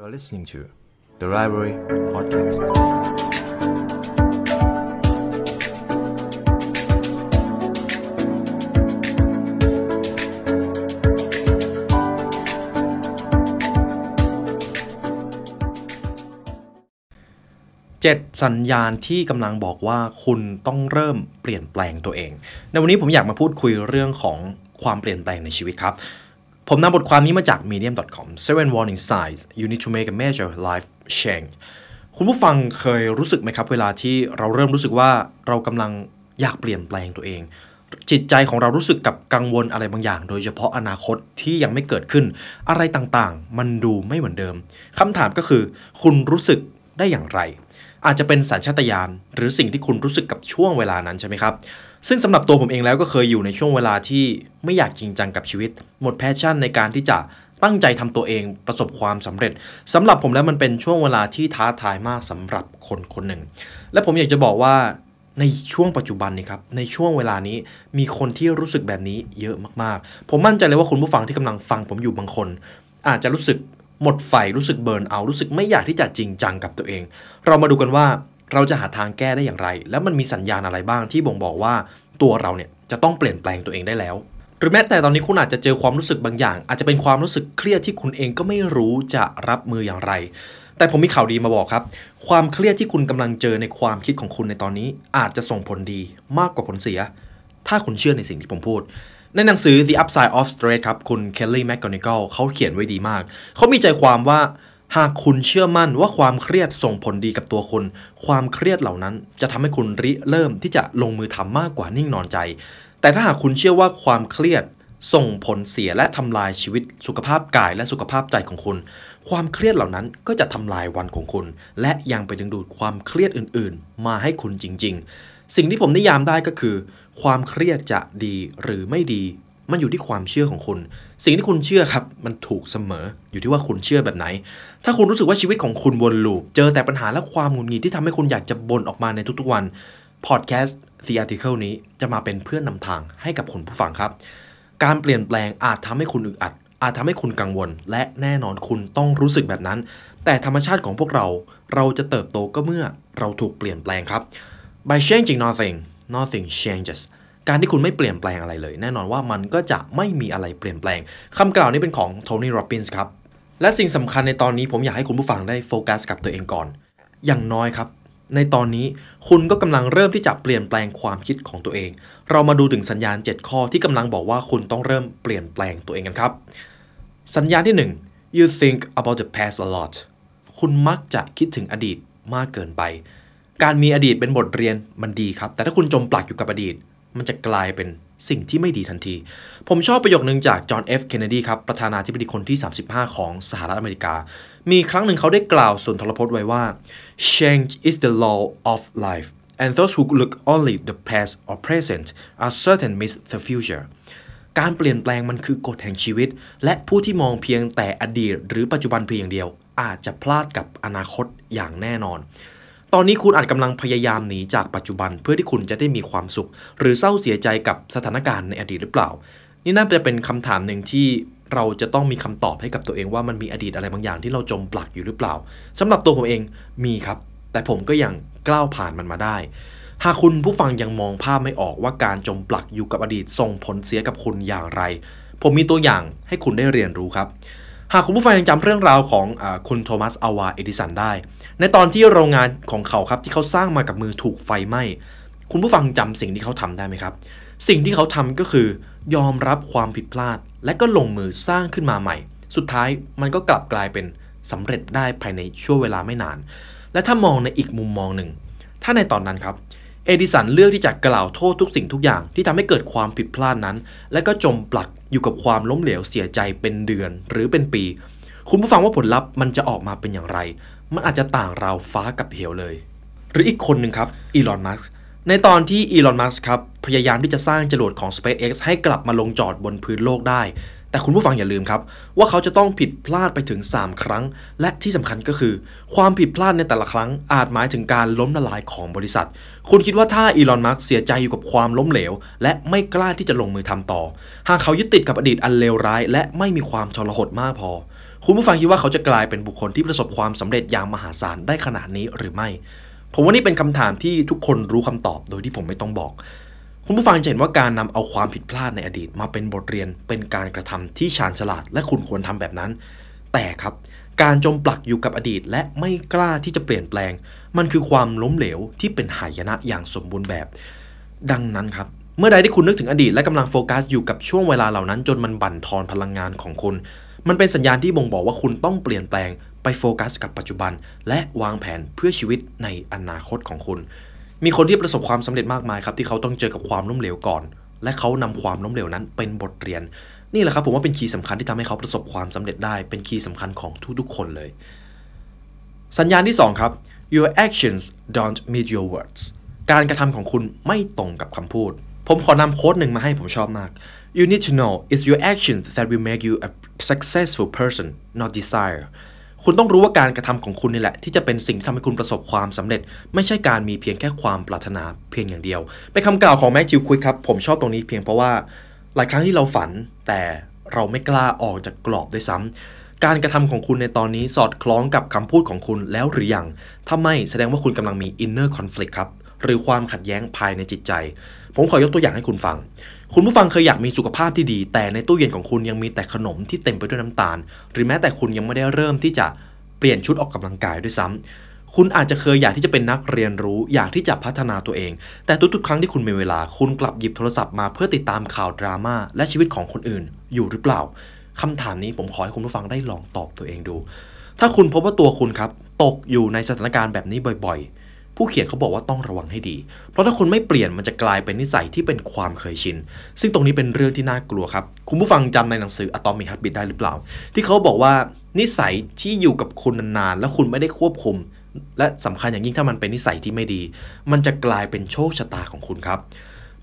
You are listening to the Library Podcast. เจ็ดสัญญาณที่กำลังบอกว่าคุณต้องเริ่มเปลี่ยนแปลงตัวเอง ในวันนี้ผมอยากมาพูดคุยเรื่องของความเปลี่ยนแปลงในชีวิตครับ ผมนำบทความนี้มาจาก medium.com seven warning signs you need to make a major life change คุณผู้ฟังเคยรู้สึกไหมครับ เวลาที่เราเริ่มรู้สึกว่าเรากำลังอยากเปลี่ยนแปลงตัวเอง จิตใจของเรารู้สึกกับกังวลอะไรบางอย่าง โดยเฉพาะอนาคตที่ยังไม่เกิดขึ้น อะไรต่างๆ มันดูไม่เหมือนเดิมคำถามก็คือ คุณรู้สึกได้อย่างไร อาจจะเป็นสัญชาตญาณหรือสิ่งที่คุณรู้สึกกับช่วงเวลานั้นใช่ไหมครับ ซึ่งสำหรับตัวผมเองแล้วก็เคยอยู่ในช่วงเวลาที่ไม่อยากจริงจังกับชีวิต หมด passion ในการที่จะตั้งใจทำตัวเองประสบความสำเร็จสำหรับผมแล้วมันเป็นช่วงเวลาที่ท้าทายมากสำหรับคนคนหนึ่ง และผมอยากจะบอกว่าในช่วงปัจจุบันนี้ครับในช่วงเวลานี้มีคนที่รู้สึกแบบนี้เยอะมากๆ ผมมั่นใจเลยว่าคุณผู้ฟังที่กำลังฟังผมอยู่บางคน อาจจะรู้สึกหมดไฟรู้สึก burnout รู้สึกไม่อยากที่จะจริงจังกับตัวเอง เรามาดูกันว่า เราจะหาทางแก้ได้อย่างไร แล้วมันมีสัญญาณอะไรบ้างที่บ่งบอกว่าตัวเราเนี่ยจะต้องเปลี่ยนแปลงตัวเองได้แล้ว หรือแม้แต่ตอนนี้คุณอาจจะเจอความรู้สึกบางอย่าง อาจจะเป็นความรู้สึกเครียดที่คุณเองก็ไม่รู้จะรับมืออย่างไร แต่ผมมีข่าวดีมาบอกครับ ความเครียดที่คุณกำลังเจอในความคิดของคุณในตอนนี้ อาจจะส่งผลดีมากกว่าผลเสีย ถ้าคุณเชื่อในสิ่งที่ผมพูดในหนังสือ The Upside of Stress ครับ คุณ Kelly McGonigal เขาเขียนไว้ดีมาก เขามีใจความว่า หากคุณเชื่อมั่นว่าความเครียดส่งผลดีกับตัวคุณ ความเครียดเหล่านั้นจะทำให้คุณริเริ่มที่จะลงมือทำมากกว่านิ่งนอนใจ แต่ถ้าหากคุณเชื่อว่าความเครียดส่งผลเสียและทำลายชีวิตสุขภาพกายและสุขภาพใจของคุณ ความเครียดเหล่านั้นก็จะทำลายวันของคุณ และยังไปดึงดูดความเครียดอื่นๆ มาให้คุณจริง ๆ สิ่งที่ผมนิยามได้ก็คือ ความเครียดจะดีหรือไม่ดี มันอยู่ที่ความเชื่อของคุณ สิ่งที่คุณเชื่อครับ มันถูกเสมออยู่ที่ว่าคุณเชื่อแบบไหน ถ้าคุณรู้สึกว่าชีวิตของคุณวนลูป เจอแต่ปัญหาและความหงุดหงิดที่ทำให้คุณอยากจะบ่นออกมาในทุกๆวันพอดแคสต์ The Article นี้จะมาเป็นเพื่อนนำทางให้กับคุณผู้ฟังครับ การเปลี่ยนแปลงอาจทำให้คุณอึดอัด อาจทำให้คุณกังวล และแน่นอนคุณต้องรู้สึกแบบนั้น แต่ธรรมชาติของพวกเรา เราจะเติบโตก็เมื่อเราถูกเปลี่ยนแปลงครับ by changing nothing nothing changes การที่คุณไม่เปลี่ยนแปลงอะไรเลย แน่นอนว่ามันก็จะไม่มีอะไรเปลี่ยนแปลงคำกล่าวนี้เป็นของโทนี่โรบินส์ครับ และสิ่งสำคัญในตอนนี้ผมอยากให้คุณผู้ฟังได้โฟกัสกับตัวเองก่อน อย่างน้อยครับ ในตอนนี้คุณก็กำลังเริ่มที่จะเปลี่ยนแปลงความคิดของตัวเอง เรามาดูถึงสัญญาณ 7 ข้อที่กำลังบอกว่าคุณต้องเริ่มเปลี่ยนแปลงตัวเองกันครับ สัญญาณที่ 1 you think about the past a lot คุณมักจะคิดถึงอดีตมากเกินไป การมีอดีตเป็นบทเรียนมันดีครับ แต่ถ้าคุณจมปลักอยู่กับอดีต มันจะกลายเป็นสิ่งที่ไม่ดีทันที ผมชอบประโยคนึงจากจอห์นเอฟเคนเนดีครับ ประธานาธิบดีคนที่ 35 ของสหรัฐอเมริกา มีครั้งหนึ่งเขาได้กล่าวสุนทรพจน์ไว้ว่า change is the law of life and those who look only the past or present are certain miss the future การเปลี่ยนแปลงมันคือกฎแห่งชีวิต และผู้ที่มองเพียงแต่อดีต หรือปัจจุบันเพียงอย่างเดียว อาจจะพลาดกับอนาคตอย่างแน่นอน ตอนนี้คุณอาจกำลังพยายามหนีจากปัจจุบันเพื่อที่คุณจะได้มีความสุข หรือเศร้าเสียใจกับสถานการณ์ในอดีตหรือเปล่า นี่น่าจะเป็นคำถามหนึ่งที่เราจะต้องมีคำตอบให้กับตัวเองว่ามันมีอดีตอะไรบางอย่างที่เราจมปลักอยู่หรือเปล่าสำหรับตัวผมเองมีครับ แต่ผมก็ยังกล้าวผ่านมันมาได้ หากคุณผู้ฟังยังมองภาพไม่ออกว่าการจมปลักอยู่กับอดีตส่งผลเสียกับคุณอย่างไร ผมมีตัวอย่างให้คุณได้เรียนรู้ครับ หากคุณผู้ฟังยังจำเรื่องราวของอคุณโทมัสอาวาเอดิสันได้ ในตอนที่โรงงานของเขาครับที่เขาสร้างมากับมือถูกไฟไหม้ คุณผู้ฟังจำสิ่งที่เขาทำได้ไหมครับ สิ่งที่เขาทำก็คือยอมรับความผิดพลาด และก็ลงมือสร้างขึ้นมาใหม่ สุดท้ายมันก็กลับกลายเป็นสำเร็จได้ภายในช่วงเวลาไม่นาน และถ้ามองในอีกมุมมองหนึ่ง ถ้าในตอนนั้นครับเอดิสันเลือกที่จะกล่าวโทษทุกสิ่งทุกอย่างที่ทำให้เกิดความผิดพลาดนั้น และก็จมปลัก อยู่กับความล้มเหลวเสียใจเป็นเดือนหรือเป็นปี คุณผู้ฟังว่าผลลัพธ์มันจะออกมาเป็นอย่างไร มันอาจจะต่างราวฟ้ากับเหวเลย หรืออีกคนหนึ่งครับอีลอนมัสก์ในตอนที่อีลอนมัสก์ครับพยายามที่จะสร้างจรวดของ SpaceX ให้กลับมาลงจอดบนพื้นโลกได้ แต่คุณผู้ฟังอย่าลืมครับ ว่าเขาจะต้องผิดพลาดไปถึง 3 ครั้ง และที่สำคัญก็คือ ความผิดพลาดในแต่ละครั้งอาจหมายถึงการล้มละลายของบริษัท คุณคิดว่าถ้าอีลอนมัสก์เสียใจอยู่กับความล้มเหลว และไม่กล้าที่จะลงมือทำต่อ หากเขายึดติดกับอดีตอันเลวร้าย และไม่มีความทรหดมากพอ คุณผู้ฟังคิดว่าเขาจะกลายเป็นบุคคลที่ประสบความสำเร็จอย่างมหาศาลได้ขนาดนี้หรือไม่ ผมว่านี่เป็นคำถามที่ทุกคนรู้คำตอบโดยที่ผมไม่ต้องบอก คุณผู้ฟังจะเห็นว่าการนำเอาความผิดพลาดในอดีต มาเป็นบทเรียนเป็นการกระทำที่ชาญฉลาด และคุณควรทำแบบนั้น แต่ครับ การจมปลักอยู่กับอดีต และไม่กล้าที่จะเปลี่ยนแปลง มันคือความล้มเหลวที่เป็นหายนะอย่างสมบูรณ์แบบ ดังนั้นครับ เมื่อใดที่คุณนึกถึงอดีตและกำลังโฟกัสอยู่กับช่วงเวลาเหล่านั้น จนมันบั่นทอนพลังงานของคุณ มันเป็นสัญญาณที่บ่งบอกว่าคุณต้องเปลี่ยนแปลงไปโฟกัสกับปัจจุบัน และวางแผนเพื่อชีวิตในอนาคตของคุณ มีคนที่ประสบความสำเร็จมากมายครับที่เขาต้องเจอกับความล้มเหลวก่อน และเขานำความล้มเหลวนั้นเป็นบทเรียน นี่แหละครับผมว่าเป็น key สำคัญที่ทำให้เขาประสบความสำเร็จได้ เป็น key สำคัญของทุกๆ คนเลย สัญญาณที่ 2 ครับ your actions don't meet your words การกระทำของคุณไม่ตรงกับคำพูด ผมขอนำโค้ดหนึ่งมาให้ผมชอบมาก you need to know it's your actions that will make you a successful person not desire คุณต้องรู้ว่าการกระทำของคุณนี่แหละ ที่จะเป็นสิ่งที่ทำให้คุณประสบความสำเร็จ ไม่ใช่การมีเพียงแค่ความปรารถนาเพียงอย่างเดียวเป็นคำกล่าวของแม็กจิวคุยครับ ผมชอบตรงนี้เพียงเพราะว่าหลายครั้งที่เราฝันแต่เราไม่กล้าออกจากกรอบด้วยซ้ำการกระทำของคุณในตอนนี้สอดคล้องกับคำพูดของคุณแล้วหรือยังถ้าไม่แสดงว่าคุณกำลังมี inner conflict ครับหรือความขัดแย้งภายในจิตใจ ผมขอยกตัวอย่างให้คุณฟัง คุณผู้ฟังเคยอยากมีสุขภาพที่ดี แต่ในตู้เย็นของคุณยังมีแต่ขนมที่เต็มไปด้วยน้ำตาล หรือแม้แต่คุณยังไม่ได้เริ่มที่จะเปลี่ยนชุดออกกำลังกายด้วยซ้ำคุณอาจจะเคยอยากที่จะเป็นนักเรียนรู้ อยากที่จะพัฒนาตัวเอง แต่ทุกๆ ครั้งที่คุณมีเวลา คุณกลับหยิบโทรศัพท์มาเพื่อติดตามข่าวดราม่าและชีวิตของคนอื่น อยู่หรือเปล่าคำถามนี้ผมขอให้คุณผู้ฟังได้ลองตอบตัวเองดู ถ้าคุณพบว่าตัวคุณครับตกอยู่ในสถานการณ์แบบนี้บ่อยๆ ผู้เขียนเขาบอกว่าต้องระวังให้ดี เพราะถ้าคุณไม่เปลี่ยนมันจะกลายเป็นนิสัยที่เป็นความเคยชิน ซึ่งตรงนี้เป็นเรื่องที่น่ากลัวครับ คุณผู้ฟังจำในหนังสือ Atomic Habits ได้หรือเปล่า ที่เขาบอกว่านิสัยที่อยู่กับคุณนานๆ และคุณไม่ได้ควบคุม และสำคัญอย่างยิ่งถ้ามันเป็นนิสัยที่ไม่ดี มันจะกลายเป็นโชคชะตาของคุณครับ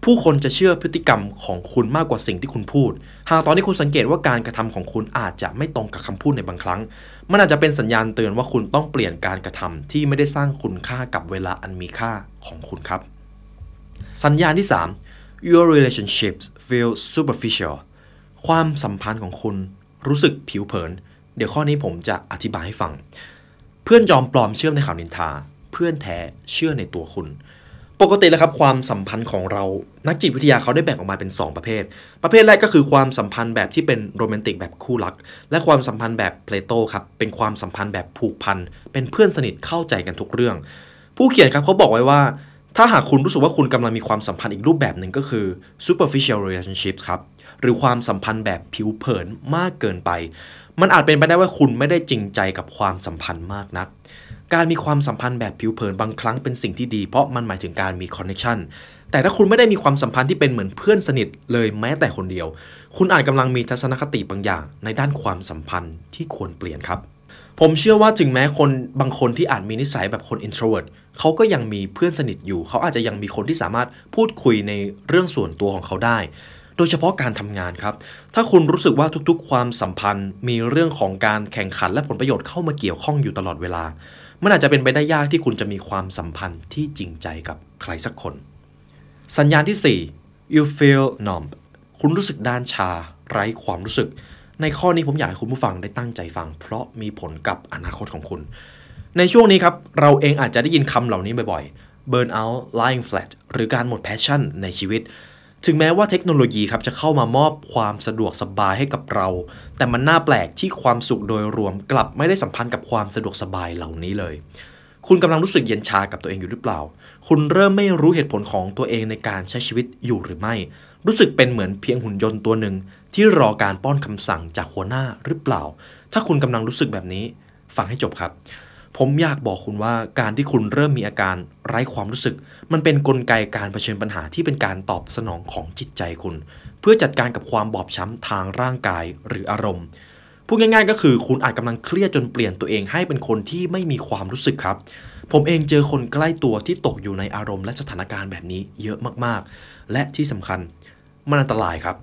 ผู้คนจะเชื่อพฤติกรรมของคุณมากกว่าสิ่งที่คุณพูด หากตอนนี้คุณสังเกตว่าการกระทำของคุณอาจจะไม่ตรงกับคำพูดในบางครั้ง มันอาจจะเป็นสัญญาณเตือนว่าคุณต้องเปลี่ยนการกระทำที่ไม่ได้สร้างคุณค่ากับเวลาอันมีค่าของคุณครับ สัญญาณที่ 3 your relationships feel superficial ความสัมพันธ์ของคุณรู้สึกผิวเผิน เดี๋ยวข้อนี้ผมจะอธิบายให้ฟัง เพื่อนจอมปลอมเชื่อในข่าวนินทา เพื่อนแท้เชื่อในตัวคุณ ปกติแล้วครับความสัมพันธ์ของเรานักจิตวิทยาเขาได้แบ่งออกมาเป็น 2 ประเภท ประเภทแรกก็คือความสัมพันธ์แบบที่เป็นโรแมนติกแบบคู่รัก และความสัมพันธ์แบบเพลโตครับเป็นความสัมพันธ์แบบผูกพันเป็นเพื่อนสนิทเข้าใจกันทุกเรื่อง ผู้เขียนครับเขาบอกไว้ว่า ถ้าหากคุณรู้สึกว่าคุณกำลังมีความสัมพันธ์อีกรูปแบบหนึ่งก็คือ superficial relationship ครับหรือความสัมพันธ์แบบผิวเผินมากเกินไป มันอาจเป็นไปได้ว่าคุณไม่ได้จริงใจกับความสัมพันธ์มากนัก การมีความสัมพันธ์แบบผิวเผินบางครั้งเป็นสิ่งที่ดี เพราะมันหมายถึงการมีคอนเนคชันแต่ถ้าคุณไม่ได้มีความสัมพันธ์ที่เป็นเหมือนเพื่อนสนิทเลยแม้แต่คนเดียว คุณอาจกำลังมีทัศนคติบางอย่าง ในด้านความสัมพันธ์ที่ควรเปลี่ยนครับ ผมเชื่อว่าถึงแม้คนบางคนที่อาจมีนิสัยแบบคน introvert เขาก็ยังมีเพื่อนสนิทอยู่ เขาอาจจะยังมีคนที่สามารถพูดคุยในเรื่องส่วนตัวของเขาได้ โดยเฉพาะการทำงานครับ ถ้าคุณรู้สึกว่าทุกๆ ความสัมพันธ์ มีเรื่องของการแข่งขันและผลประโยชน์เข้ามาเกี่ยวข้องอยู่ตลอดเวลา มันอาจจะเป็นไปได้ยากที่คุณจะมีความสัมพันธ์ที่จริงใจกับใครสักคน สัญญาณที่ 4 you feel numb คุณรู้สึกด้านชา ไร้ความรู้สึก ในข้อนี้ผมอยากให้คุณผู้ฟังได้ตั้งใจฟัง เพราะมีผลกับอนาคตของคุณ ในช่วงนี้ครับ เราเองอาจจะได้ยินคำเหล่านี้บ่อยๆ burn out lying flat หรือการหมดแพชชั่นในชีวิต ถึงแม้ว่าเทคโนโลยีครับจะเข้ามามอบความสะดวกสบายให้กับเรา แต่มันน่าแปลกที่ความสุขโดยรวมกลับไม่ได้สัมพันธ์กับความสะดวกสบายเหล่านี้เลย คุณกำลังรู้สึกเย็นชากับตัวเองอยู่หรือเปล่า คุณเริ่มไม่รู้เหตุผลของตัวเองในการใช้ชีวิตอยู่หรือไม่ รู้สึกเป็นเหมือนเพียงหุ่นยนต์ตัวหนึ่งที่รอการป้อนคำสั่งจากหัวหน้าหรือเปล่า ถ้าคุณกำลังรู้สึกแบบนี้ฟังให้จบครับ ผมอยากบอกคุณว่าการที่คุณเริ่มมีอาการไร้ความรู้สึก มันเป็นนกลไกการเผชิญปัญหาที่เป็นการตอบสนองของจิตใจคุณ เพื่อจัดการกับความบอบช้ำทางร่างกายหรืออารมณ์พูดง่ายๆก็คือคุณอาจกำลังเครียดจนเปลี่ยนตัวเองให้เป็นคนที่ไม่มีความรู้สึกครับ ผมเองเจอคนใกล้ตัวที่ตกอยู่ในอารมณ์และสถานการณ์แบบนี้เยอะมากๆ และที่สำคัญมันอันตรายครับ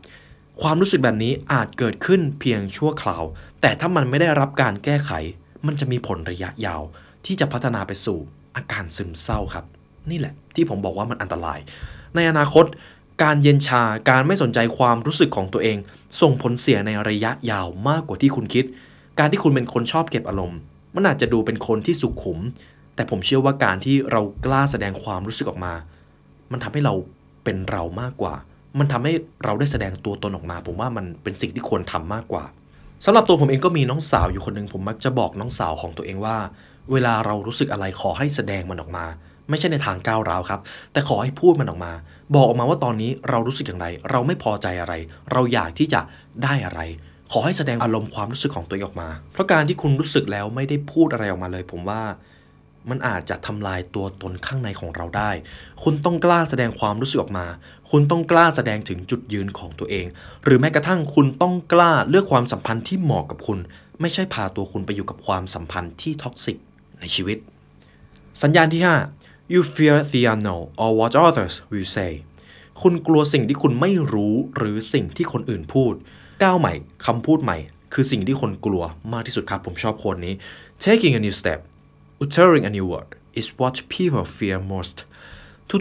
ความรู้สึกแบบนี้อาจเกิดขึ้นเพียงชั่วคราว แต่ถ้ามันไม่ได้รับการแก้ไข มันจะมีผลระยะยาว ที่จะพัฒนาไปสู่อาการซึมเศร้าครับ นี่แหละที่ผมบอกว่ามันอันตราย ในอนาคต การเย็นชาการไม่สนใจความรู้สึกของตัวเอง ส่งผลเสียในระยะยาวมากกว่าที่คุณคิด การที่คุณเป็นคนชอบเก็บอารมณ์ มันอาจจะดูเป็นคนที่สุขุม แต่ผมเชื่อว่าการที่เรากล้าแสดงความรู้สึกออกมา มันทำให้เราเป็นเรามากกว่า มันทำให้เราได้แสดงตัวตนออกมา ผมว่ามันเป็นสิ่งที่ควรทำมากกว่า สำหรับตัวผมเองก็มีน้องสาวอยู่คนหนึ่งผมมักจะบอกน้องสาวของตัวเองว่า เวลาเรารู้สึกอะไรขอให้แสดงมันออกมา ไม่ใช่ในทางก้าวร้าวครับ แต่ขอให้พูดมันออกมา บอกออกมาว่าตอนนี้เรารู้สึกอย่างไร เราไม่พอใจอะไร เราอยากที่จะได้อะไร ขอให้แสดงอารมณ์ความรู้สึกของตัวเองออกมา เพราะการที่คุณรู้สึกแล้วไม่ได้พูดอะไรออกมาเลย ผมว่า มันอาจจะทำลายตัวตนข้างในของเราได้ คุณต้องกล้าแสดงความรู้สึกออกมา คุณต้องกล้าแสดงถึงจุดยืนของตัวเอง หรือแม้กระทั่งคุณต้องกล้าเลือกความสัมพันธ์ที่เหมาะกับคุณ ไม่ใช่พาตัวคุณไปอยู่กับความสัมพันธ์ที่ toxic ในชีวิต สัญญาณที่ 5 you fear the unknown or what others will say คุณกลัวสิ่งที่คุณไม่รู้หรือสิ่งที่คนอื่นพูด ก้าวใหม่คำพูดใหม่ คือสิ่งที่คนกลัวมากที่สุดครับ ผมชอบคนนี้ taking a new step uttering a new word is what people fear most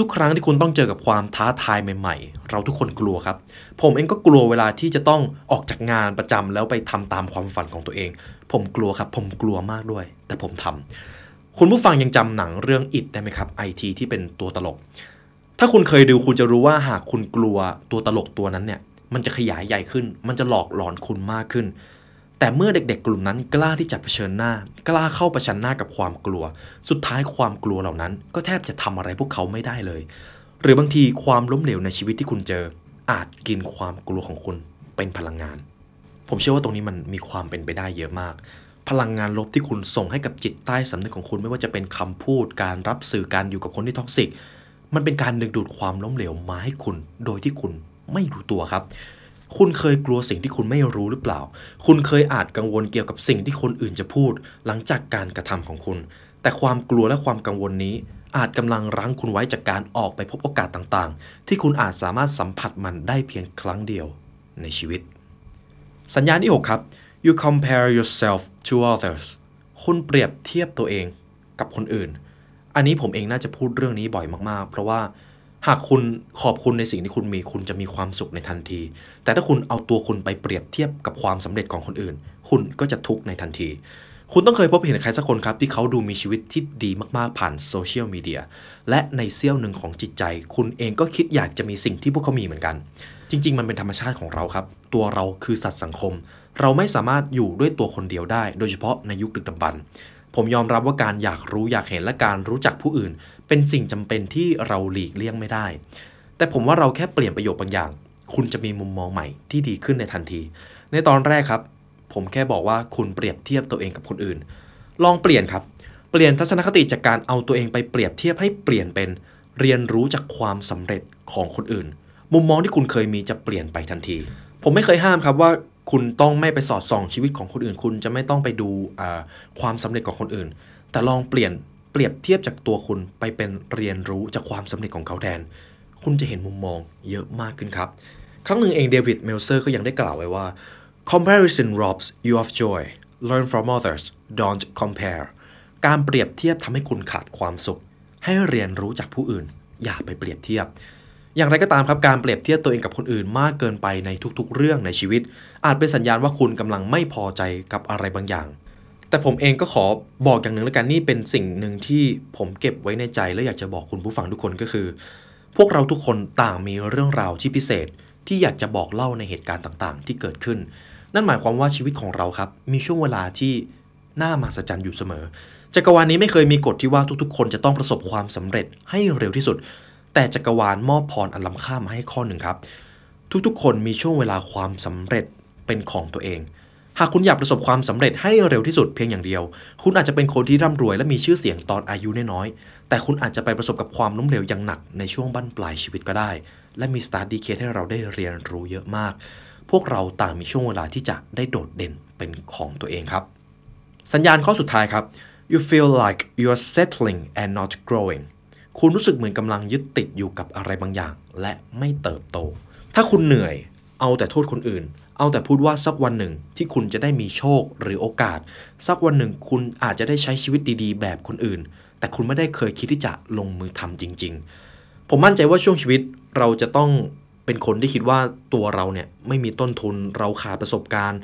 ทุกๆ ครั้งที่คุณต้องเจอกับความท้าทายใหม่ๆ เราทุกคนกลัวครับ ผมเองก็กลัวเวลาที่จะต้องออกจากงานประจำแล้วไปทำตามความฝันของตัวเอง ผมกลัวครับ ผมกลัวมากด้วย แต่ผมทำคุณผู้ฟังยังจำหนังเรื่องอิดได้ไหมครับไอทีที่เป็นตัวตลก ถ้าคุณเคยดูคุณจะรู้ว่าหากคุณกลัวตัวตลกตัวนั้นเนี่ย มันจะขยายใหญ่ขึ้น มันจะหลอกหลอนคุณมากขึ้น แต่เมื่อเด็กๆ กลุ่มนั้นกล้าที่จะเผชิญหน้า กล้าเข้าประชันหน้ากับความกลัว สุดท้ายความกลัวเหล่านั้น ก็แทบจะทำอะไรพวกเขาไม่ได้เลย หรือบางทีความล้มเหลวในชีวิตที่คุณเจอ อาจกินความกลัวของคุณเป็นพลังงาน ผมเชื่อว่าตรงนี้มันมีความเป็นไปได้เยอะมาก พลังงานลบที่คุณส่งให้กับจิตใต้สำนึกของคุณไม่ว่าจะเป็นคำพูด การรับสื่อการอยู่กับคนที่ toxicมันเป็นการดึงดูดความล้มเหลวมาให้คุณ โดยที่คุณไม่รู้ตัวครับ คุณเคยกลัวสิ่งที่คุณไม่รู้หรือเปล่า คุณเคยอาจกังวลเกี่ยวกับสิ่งที่คนอื่นจะพูด หลังจากการกระทำของคุณ แต่ความกลัวและความกังวลนี้ อาจกำลังรั้งคุณไว้จากการออกไปพบโอกาสต่างๆ ที่คุณอาจสามารถสัมผัสมันได้เพียงครั้งเดียวในชีวิต สัญญาณที่ 6 ครับ you compare yourself to others คุณเปรียบเทียบตัวเองกับคนอื่น อันนี้ผมเองน่าจะพูดเรื่องนี้บ่อยมากๆ เพราะว่า หากคุณขอบคุณในสิ่งที่คุณมีคุณจะมีความสุขในทันที แต่ถ้าคุณเอาตัวคุณไปเปรียบเทียบกับความสำเร็จของคนอื่น คุณก็จะทุกข์ในทันที คุณต้องเคยพบเห็นใครสักคนครับ ที่เขาดูมีชีวิตที่ดีมากๆผ่านโซเชียลมีเดียและในเสี้ยวหนึ่งของจิตใจ คุณเองก็คิดอยากจะมีสิ่งที่พวกเขามีเหมือนกัน จริง ๆ มันเป็นธรรมชาติของเราครับ ตัวเราคือสัตว์สังคม เราไม่สามารถอยู่ด้วยตัวคนเดียวได้ โดยเฉพาะในยุคดึกดำบรรพ์ผมยอมรับว่าการอยากรู้อยากเห็นและการรู้จักผู้อื่น เป็นสิ่งจำเป็นที่เราหลีกเลี่ยงไม่ได้ แต่ผมว่าเราแค่เปลี่ยนประโยคบางอย่าง คุณจะมีมุมมองใหม่ที่ดีขึ้นในทันที ในตอนแรกครับ ผมแค่บอกว่าคุณเปรียบเทียบตัวเองกับคนอื่น ลองเปลี่ยนครับ เปลี่ยนทัศนคติจากการเอาตัวเองไปเปรียบเทียบให้เปลี่ยนเป็นเรียนรู้จากความสำเร็จของคนอื่น มุมมองที่คุณเคยมีจะเปลี่ยนไปทันที ผมไม่เคยห้ามครับว่าคุณต้องไม่ไปสอดส่องชีวิตของคนอื่น คุณจะไม่ต้องไปดูความสำเร็จของคนอื่น แต่ลองเปลี่ยน เปรียบเทียบจากตัวคุณไปเป็นเรียนรู้จากความสำเร็จของเขาแทน คุณจะเห็นมุมมองเยอะมากขึ้นครับ ครั้งหนึ่งเองเดวิดเมลเซอร์ก็ยังได้กล่าวไว้ว่า comparison robs you of joy learn from others don't compare การเปรียบเทียบทำให้คุณขาดความสุข ให้เรียนรู้จากผู้อื่น อย่าไปเปรียบเทียบ อย่างไรก็ตามครับการเปรียบเทียบตัวเองกับคนอื่นมากเกินไปในทุกๆ เรื่องในชีวิต อาจเป็นสัญญาณว่าคุณกำลังไม่พอใจกับอะไรบางอย่าง แต่ผมเองก็ขอบอกอย่างหนึ่งแล้วกันนี่เป็นสิ่งหนึ่งที่ผมเก็บไว้ในใจ และอยากจะบอกคุณผู้ฟังทุกคนก็คือ พวกเราทุกคนต่างมีเรื่องราวที่พิเศษ ที่อยากจะบอกเล่าในเหตุการณ์ต่างๆ ที่เกิดขึ้น นั่นหมายความว่าชีวิตของเราครับ มีช่วงเวลาที่น่ามหัศจรรย์อยู่เสมอจักรวาลนี้ไม่เคยมีกฎที่ว่าทุกๆ คนจะต้องประสบความสำเร็จให้เร็วที่สุด แต่จักรวาลมอบพรอันล้ำค่ามาให้ข้อหนึ่งครับ ทุกๆ คนมีช่วงเวลาความสำเร็จเป็นของตัวเอง หากคุณอยากประสบความสำเร็จให้เร็วที่สุดเพียงอย่างเดียว คุณอาจจะเป็นคนที่ร่ำรวยและมีชื่อเสียงตอนอายุน้อยๆแต่คุณอาจจะไปประสบกับความล้มเหลวอย่างหนักในช่วงบั้นปลายชีวิตก็ได้ และมีสตาร์ดีเคให้เราได้เรียนรู้เยอะมาก พวกเราต่างมีช่วงเวลาที่จะได้โดดเด่นเป็นของตัวเองครับ สัญญาณข้อสุดท้ายครับ you feel like you're settling and not growing คุณรู้สึกเหมือนกำลังยึดติดอยู่กับอะไรบางอย่าง และไม่เติบโต ถ้าคุณเหนื่อย เอาแต่โทษคนอื่น เอาแต่พูดว่าสักวันหนึ่งที่คุณจะได้มีโชคหรือโอกาส สักวันหนึ่งคุณอาจจะได้ใช้ชีวิตดีๆ แบบคนอื่น แต่คุณไม่ได้เคยคิดที่จะลงมือทำจริง ๆ ผมมั่นใจว่าช่วงชีวิตเราจะต้องเป็นคนที่คิดว่าตัวเราเนี่ยไม่มีต้นทุนเราขาดประสบการณ์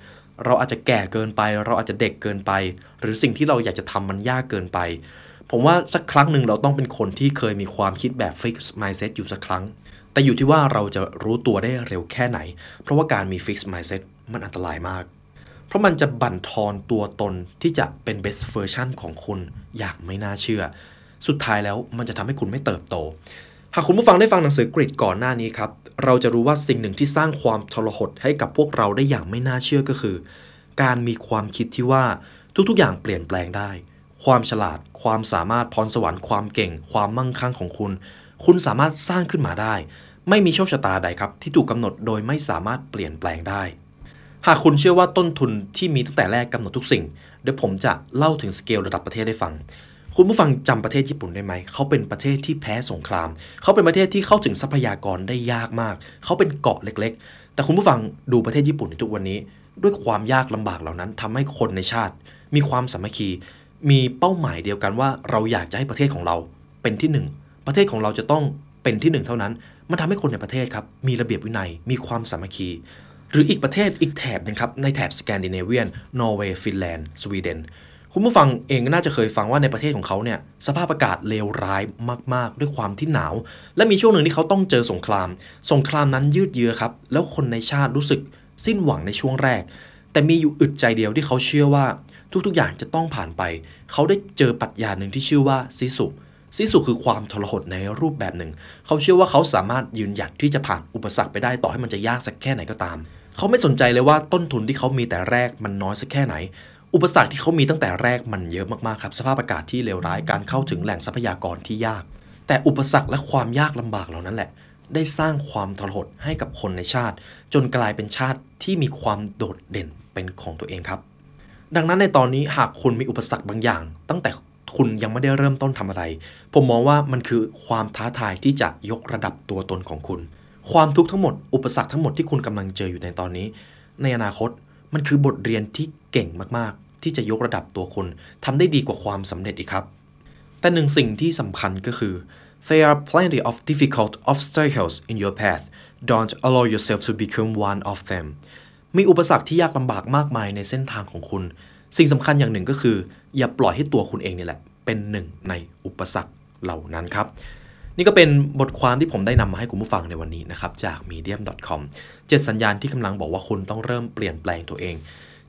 เราอาจจะแก่เกินไป เราอาจจะเด็กเกินไป หรือสิ่งที่เราอยากจะทำมันยากเกินไป ผมว่าสักครั้งหนึ่งเราต้องเป็นคนที่เคยมีความคิดแบบ fixed mindset อยู่สักครั้ง แต่อยู่ที่ว่าเราจะรู้ตัวได้เร็วแค่ไหน เพราะว่าการมี fixed mindset มันอันตรายมาก เพราะมันจะบั่นทอนตัวตนที่จะเป็น best version ของคุณอย่างไม่น่าเชื่อ สุดท้ายแล้วมันจะทำให้คุณไม่เติบโต หากคุณผู้ฟังได้ฟังหนังสือกริดก่อนหน้านี้ครับ เราจะรู้ว่าสิ่งหนึ่งที่สร้างความทรหดให้กับพวกเราได้อย่างไม่น่าเชื่อก็คือ การมีความคิดที่ว่าทุกๆ อย่างเปลี่ยนแปลงได้ ความฉลาด ความสามารถพรสวรรค์ความเก่ง ความมั่งคั่งของคุณ คุณสามารถสร้างขึ้นมาได้ ไม่มีโชคชะตาใดครับ ที่ถูกกำหนดโดยไม่สามารถเปลี่ยนแปลงได้ หากคุณเชื่อว่าต้นทุนที่มีตั้งแต่แรกกำหนดทุกสิ่ง เดี๋ยวผมจะเล่าถึงสเกลระดับประเทศให้ฟัง คุณผู้ฟังจำประเทศญี่ปุ่นได้ไหม เขาเป็นประเทศที่แพ้สงคราม เขาเป็นประเทศที่เข้าถึงทรัพยากรได้ยากมาก เขาเป็นเกาะเล็ก ๆ แต่คุณผู้ฟังดูประเทศญี่ปุ่นในทุกวันนี้ ด้วยความยากลำบากเหล่านั้นทำให้คนในชาติ มีความสามัคคี มีเป้าหมายเดียวกันว่าเราอยากจะให้ประเทศของเราเป็นที่หนึ่งประเทศของเราจะต้องเป็นที่หนึ่งเท่านั้น มันทำให้คนในประเทศครับมีระเบียบวินัยมีความสามัคคี หรืออีกประเทศอีกแถบหนึงครับในแถบสแกนดิเนเวียนนอร์เวย์ฟินแลนด์สวีเดนคุณผู้ฟังเองก็น่าจะเคยฟังว่าในประเทศของเขาเนี่ยสภาพอากาศเลวร้ายมาก ๆ ด้วยความที่หนาว และมีช่วงหนึ่งที่เขาต้องเจอสงคราม สงครามนั้นยืดเยื้อครับ แล้วคนในชาติรู้สึกสิ้นหวังในช่วงแรก แต่มีอยู่อึดใจเดียวที่เขาเชื่อว่า ทุกๆอย่างจะต้องผ่านไป เขาได้เจอปรัชญาหนึ่งที่ชื่อว่าซิสุ ซิสุคือความทรหดในรูปแบบหนึ่ง เขาเชื่อว่าเขาสามารถยืนหยัดที่จะผ่านอุปสรรคไปได้ต่อให้มันจะยากสักแค่ไหนก็ตาม เขาไม่สนใจเลยว่าต้นทุนที่เขามีแต่แรกมันน้อยสักแค่ไหน อุปสรรคที่เขามีตั้งแต่แรกมันเยอะมากๆครับ สภาพอากาศที่เลวร้ายการเข้าถึงแหล่งทรัพยากรที่ยาก แต่อุปสรรคและความยากลำบากเหล่านั้นแหละ ได้สร้างความทรหดให้กับคนในชาติ จนกลายเป็นชาติที่มีความโดดเด่นเป็นของตัวเองครับดังนั้นในตอนนี้หากคุณมีอุปสรรคบางอย่าง ตั้งแต่ คุณยังไม่ได้เริ่มต้นทำอะไร ผมมองว่ามันคือความท้าทายที่จะยกระดับตัวตนของคุณ ความทุกข์ทั้งหมด อุปสรรคทั้งหมดที่คุณกำลังเจออยู่ในตอนนี้ ในอนาคตมันคือบทเรียนที่เก่งมากๆ ที่จะยกระดับตัวคุณทำได้ดีกว่าความสำเร็จอีกครับ แต่หนึ่งสิ่งที่สำคัญก็คือ there are plenty of difficult obstacles in your path don't allow yourself to become one of them มีอุปสรรคที่ยากลำบากมากมายในเส้นทางของคุณ สิ่งสำคัญอย่างหนึ่งก็คือ อย่าปล่อยให้ตัวคุณเองนี่แหละ เป็นหนึ่งในอุปสรรคเหล่านั้นครับ นี่ก็เป็นบทความที่ผมได้นำมาให้คุณผู้ฟังในวันนี้นะครับ จาก medium.com 7 สัญญาณที่กำลังบอกว่าคุณต้องเริ่มเปลี่ยนแปลงตัวเอง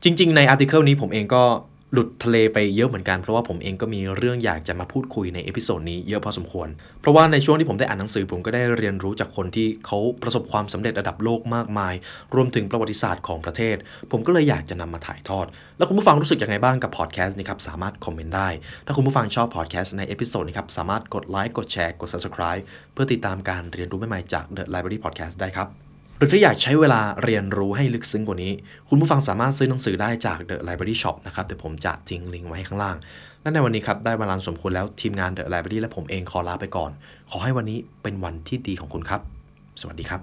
จริง ๆ ใน article นี้ผมเองก็ หลุดทะเลไปเยอะเหมือนกัน เพราะว่าผมเองก็มีเรื่องอยากจะมาพูดคุยใน episode นี้เยอะพอสมควร เพราะว่าในช่วงที่ผมได้อ่านหนังสือผมก็ได้เรียนรู้จากคนที่เขาประสบความสำเร็จระดับโลกมากมาย รวมถึงประวัติศาสตร์ของประเทศ ผมก็เลยอยากจะนำมาถ่ายทอด แล้วคุณผู้ฟังรู้สึกยังไงบ้างกับพอดแคสต์นี้ครับสามารถคอมเมนต์ได้ ถ้าคุณผู้ฟังชอบพอดแคสต์ใน episode นี้ครับสามารถกดไลค์กดแชร์กด subscribe เพื่อติดตามการเรียนรู้ใหม่ๆจาก The Library Podcast ได้ครับ หรือถ้าอยากใช้เวลาเรียนรู้ให้ลึกซึ้งกว่านี้ คุณผู้ฟังสามารถซื้อหนังสือได้จาก The Library Shop นะครับเดี๋ยวผมจะทิ้งลิงก์ไว้ข้างล่างและในวันนี้ครับ ได้เวลาสมควรแล้วทีมงาน The Library และผมเองขอลาไปก่อน ขอให้วันนี้เป็นวันที่ดีของคุณครับ สวัสดีครับ